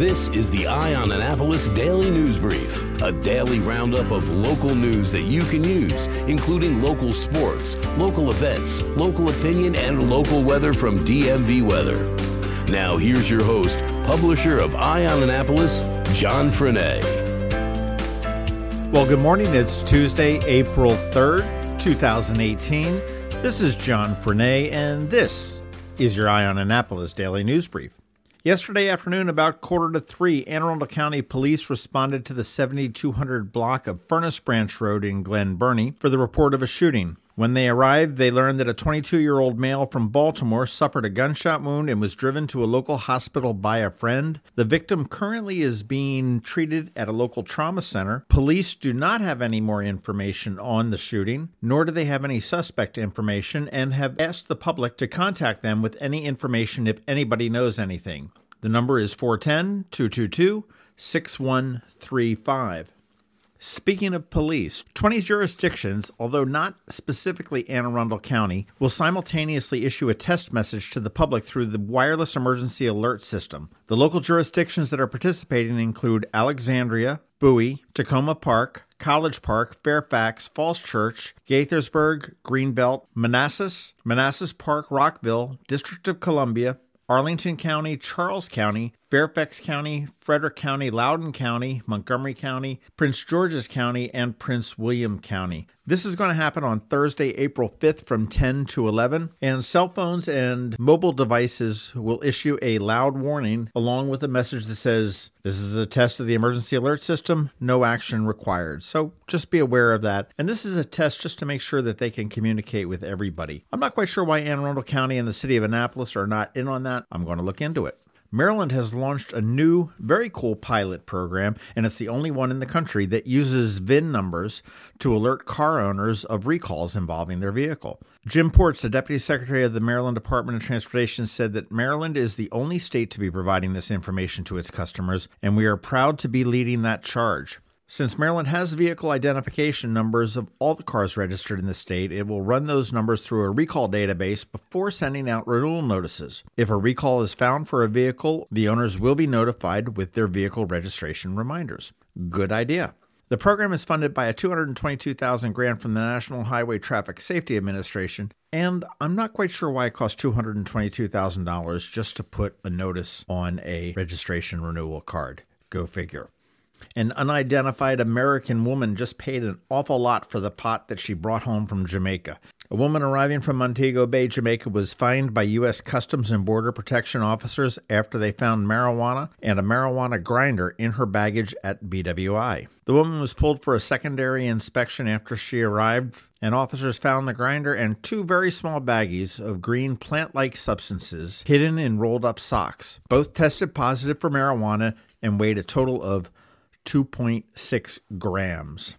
This is the Eye on Annapolis Daily News Brief, a daily roundup of local news that you can use, including local sports, local events, local opinion, and local weather from DMV Weather. Now, here's your host, publisher of Eye on Annapolis, John Frenaye. Well, good morning. It's Tuesday, April 3rd, 2018. This is John Frenaye, and this is your Eye on Annapolis Daily News Brief. Yesterday afternoon, about quarter to three, Anne Arundel County Police responded to the 7200 block of Furnace Branch Road in Glen Burnie for the report of a shooting. When they arrived, they learned that a 22 year old male from Baltimore suffered a gunshot wound and was driven to a local hospital by a friend. The victim currently is being treated at a local trauma center. Police do not have any more information on the shooting, nor do they have any suspect information, and have asked the public to contact them with any information if anybody knows anything. The number is 410 222 6135. Speaking of police, 20 jurisdictions, although not specifically Anne Arundel County, will simultaneously issue a test message to the public through the wireless emergency alert system. The local jurisdictions that are participating include Alexandria, Bowie, Takoma Park, College Park, Fairfax, Falls Church, Gaithersburg, Greenbelt, Manassas, Manassas Park, Rockville, District of Columbia, Arlington County, Charles County, Fairfax County, Frederick County, Loudoun County, Montgomery County, Prince George's County, and Prince William County. This is going to happen on Thursday, April 5th from 10 to 11, and cell phones and mobile devices will issue a loud warning along with a message that says, This is a test of the emergency alert system, no action required. So just be aware of that. And this is a test just to make sure that they can communicate with everybody. I'm not quite sure why Anne Arundel County and the city of Annapolis are not in on that. I'm going to look into it. Maryland has launched a new, very cool pilot program, and it's the only one in the country that uses VIN numbers to alert car owners of recalls involving their vehicle. Jim Ports, the Deputy Secretary of the Maryland Department of Transportation, said that Maryland is the only state to be providing this information to its customers, and we are proud to be leading that charge. Since Maryland has vehicle identification numbers of all the cars registered in the state, it will run those numbers through a recall database before sending out renewal notices. If a recall is found for a vehicle, the owners will be notified with their vehicle registration reminders. Good idea. The program is funded by a 222,000 grant from the National Highway Traffic Safety Administration, and I'm not quite sure why it costs $222,000 just to put a notice on a registration renewal card. Go figure. An unidentified American woman just paid an awful lot for the pot that she brought home from Jamaica. A woman arriving from Montego Bay, Jamaica, was fined by U.S. Customs and Border Protection officers after they found marijuana and a marijuana grinder in her baggage at BWI. The woman was pulled for a secondary inspection after she arrived, and officers found the grinder and two very small baggies of green plant like substances hidden in rolled up socks. Both tested positive for marijuana and weighed a total of 2.6 grams.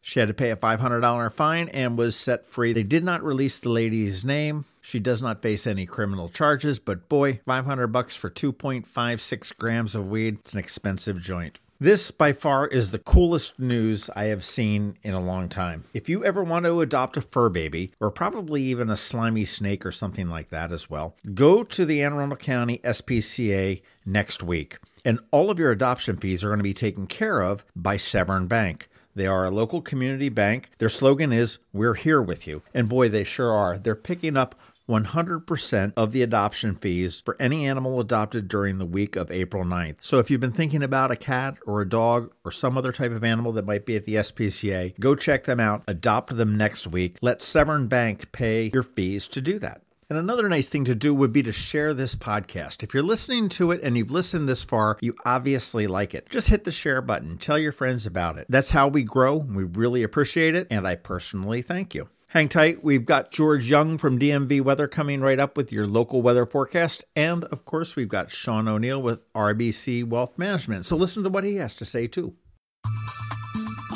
She had to pay a $500 fine and was set free. They did not release the lady's name. She does not face any criminal charges, but boy, 500 bucks for 2.56 grams of weed, it's an expensive joint. This, by far, is the coolest news I have seen in a long time. If you ever want to adopt a fur baby, or probably even a slimy snake or something like that as well, go to the Anne Arundel County SPCA next week. And all of your adoption fees are going to be taken care of by Severn Bank. They are a local community bank. Their slogan is, We're here with you. And boy, they sure are. They're picking up 100% of the adoption fees for any animal adopted during the week of April 9th. So if you've been thinking about a cat or a dog or some other type of animal that might be at the SPCA, go check them out, adopt them next week. Let Severn Bank pay your fees to do that. And another nice thing to do would be to share this podcast. If you're listening to it and you've listened this far, you obviously like it. Just hit the share button, tell your friends about it. That's how we grow. We really appreciate it, and I personally thank you. Hang tight. We've got George Young from DMV Weather coming right up with your local weather forecast. And of course, we've got Sean O'Neill with RBC Wealth Management. So listen to what he has to say, too.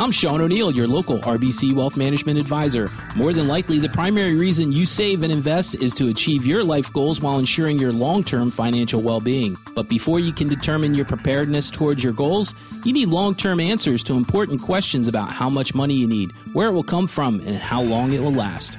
I'm Sean O'Neill, your local RBC Wealth Management Advisor. More than likely, the primary reason you save and invest is to achieve your life goals while ensuring your long term financial well being. But before you can determine your preparedness towards your goals, you need long term answers to important questions about how much money you need, where it will come from, and how long it will last.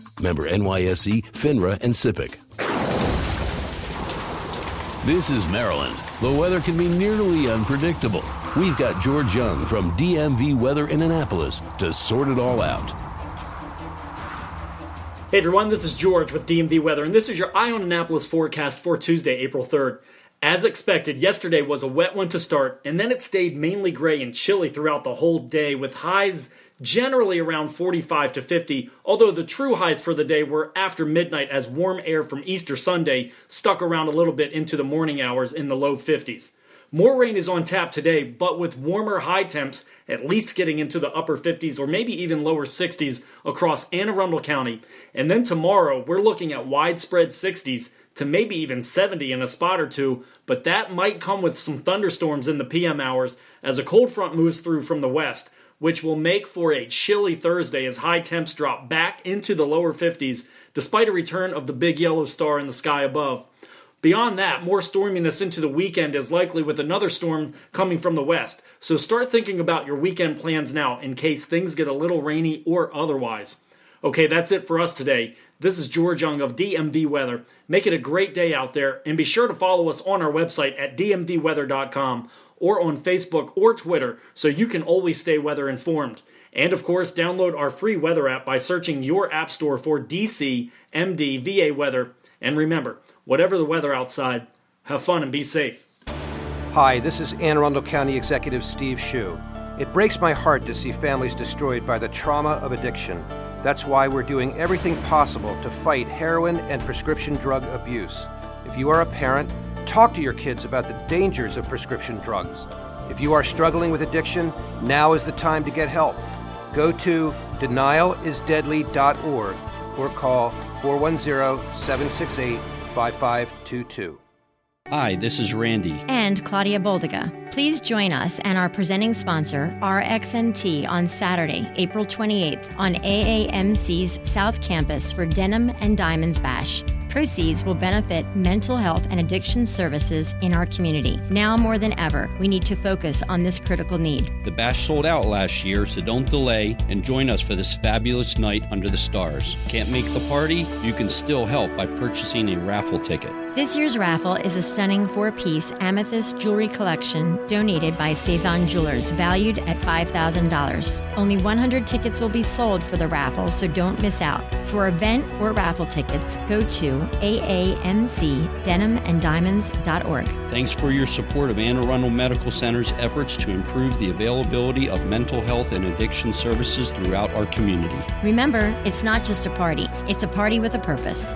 Member NYSE, FINRA, and SIPC. This is Maryland. The weather can be nearly unpredictable. We've got George Young from DMV Weather in Annapolis to sort it all out. Hey everyone, this is George with DMV Weather, and this is your Eye on Annapolis forecast for Tuesday, April 3rd. As expected, yesterday was a wet one to start, and then it stayed mainly gray and chilly throughout the whole day, with highs generally around 45 to 50, although the true highs for the day were after midnight as warm air from Easter Sunday stuck around a little bit into the morning hours in the low 50s. More rain is on tap today, but with warmer high temps at least getting into the upper 50s or maybe even lower 60s across Anne Arundel County. And then tomorrow, we're looking at widespread 60s to maybe even 70 in a spot or two, but that might come with some thunderstorms in the PM hours as a cold front moves through from the west, which will make for a chilly Thursday as high temps drop back into the lower 50s despite a return of the big yellow star in the sky above. Beyond that, more storminess into the weekend is likely with another storm coming from the west. So start thinking about your weekend plans now in case things get a little rainy or otherwise. Okay, that's it for us today. This is George Young of DMV Weather. Make it a great day out there and be sure to follow us on our website at dmvweather.com or on Facebook or Twitter so you can always stay weather informed. And of course, download our free weather app by searching your app store for DC MD VA Weather. And remember, whatever the weather outside, have fun and be safe. Hi, this is Anne Arundel County Executive Steve Schuh. It breaks my heart to see families destroyed by the trauma of addiction. That's why we're doing everything possible to fight heroin and prescription drug abuse. If you are a parent, talk to your kids about the dangers of prescription drugs. If you are struggling with addiction, now is the time to get help. Go to denialisdeadly.org or call 410 768 5522. Hi, this is Randy. And Claudia Boldiga. Please join us and our presenting sponsor, RXNT, on Saturday, April 28th on AAMC's South Campus for Denim and Diamonds Bash. Proceeds will benefit mental health and addiction services in our community. Now more than ever, we need to focus on this critical need. The bash sold out last year, so don't delay and join us for this fabulous night under the stars. Can't make the party? You can still help by purchasing a raffle ticket. This year's raffle is a stunning four piece amethyst jewelry collection donated by Cezanne Jewelers, valued at $5,000. Only 100 tickets will be sold for the raffle, so don't miss out. For event or raffle tickets, go to aamcdenimanddiamonds.org. Thanks for your support of Anne Arundel Medical Center's efforts to improve the availability of mental health and addiction services throughout our community. Remember, it's not just a party, it's a party with a purpose.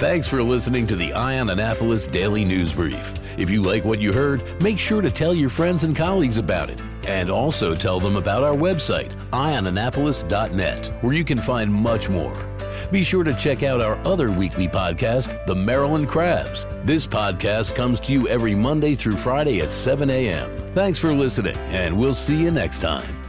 Thanks for listening to the Eye on Annapolis Daily News Brief. If you like what you heard, make sure to tell your friends and colleagues about it. And also tell them about our website, eyeonannapolis.net, where you can find much more. Be sure to check out our other weekly podcast, The Maryland Crabs. This podcast comes to you every Monday through Friday at 7 a.m. Thanks for listening, and we'll see you next time.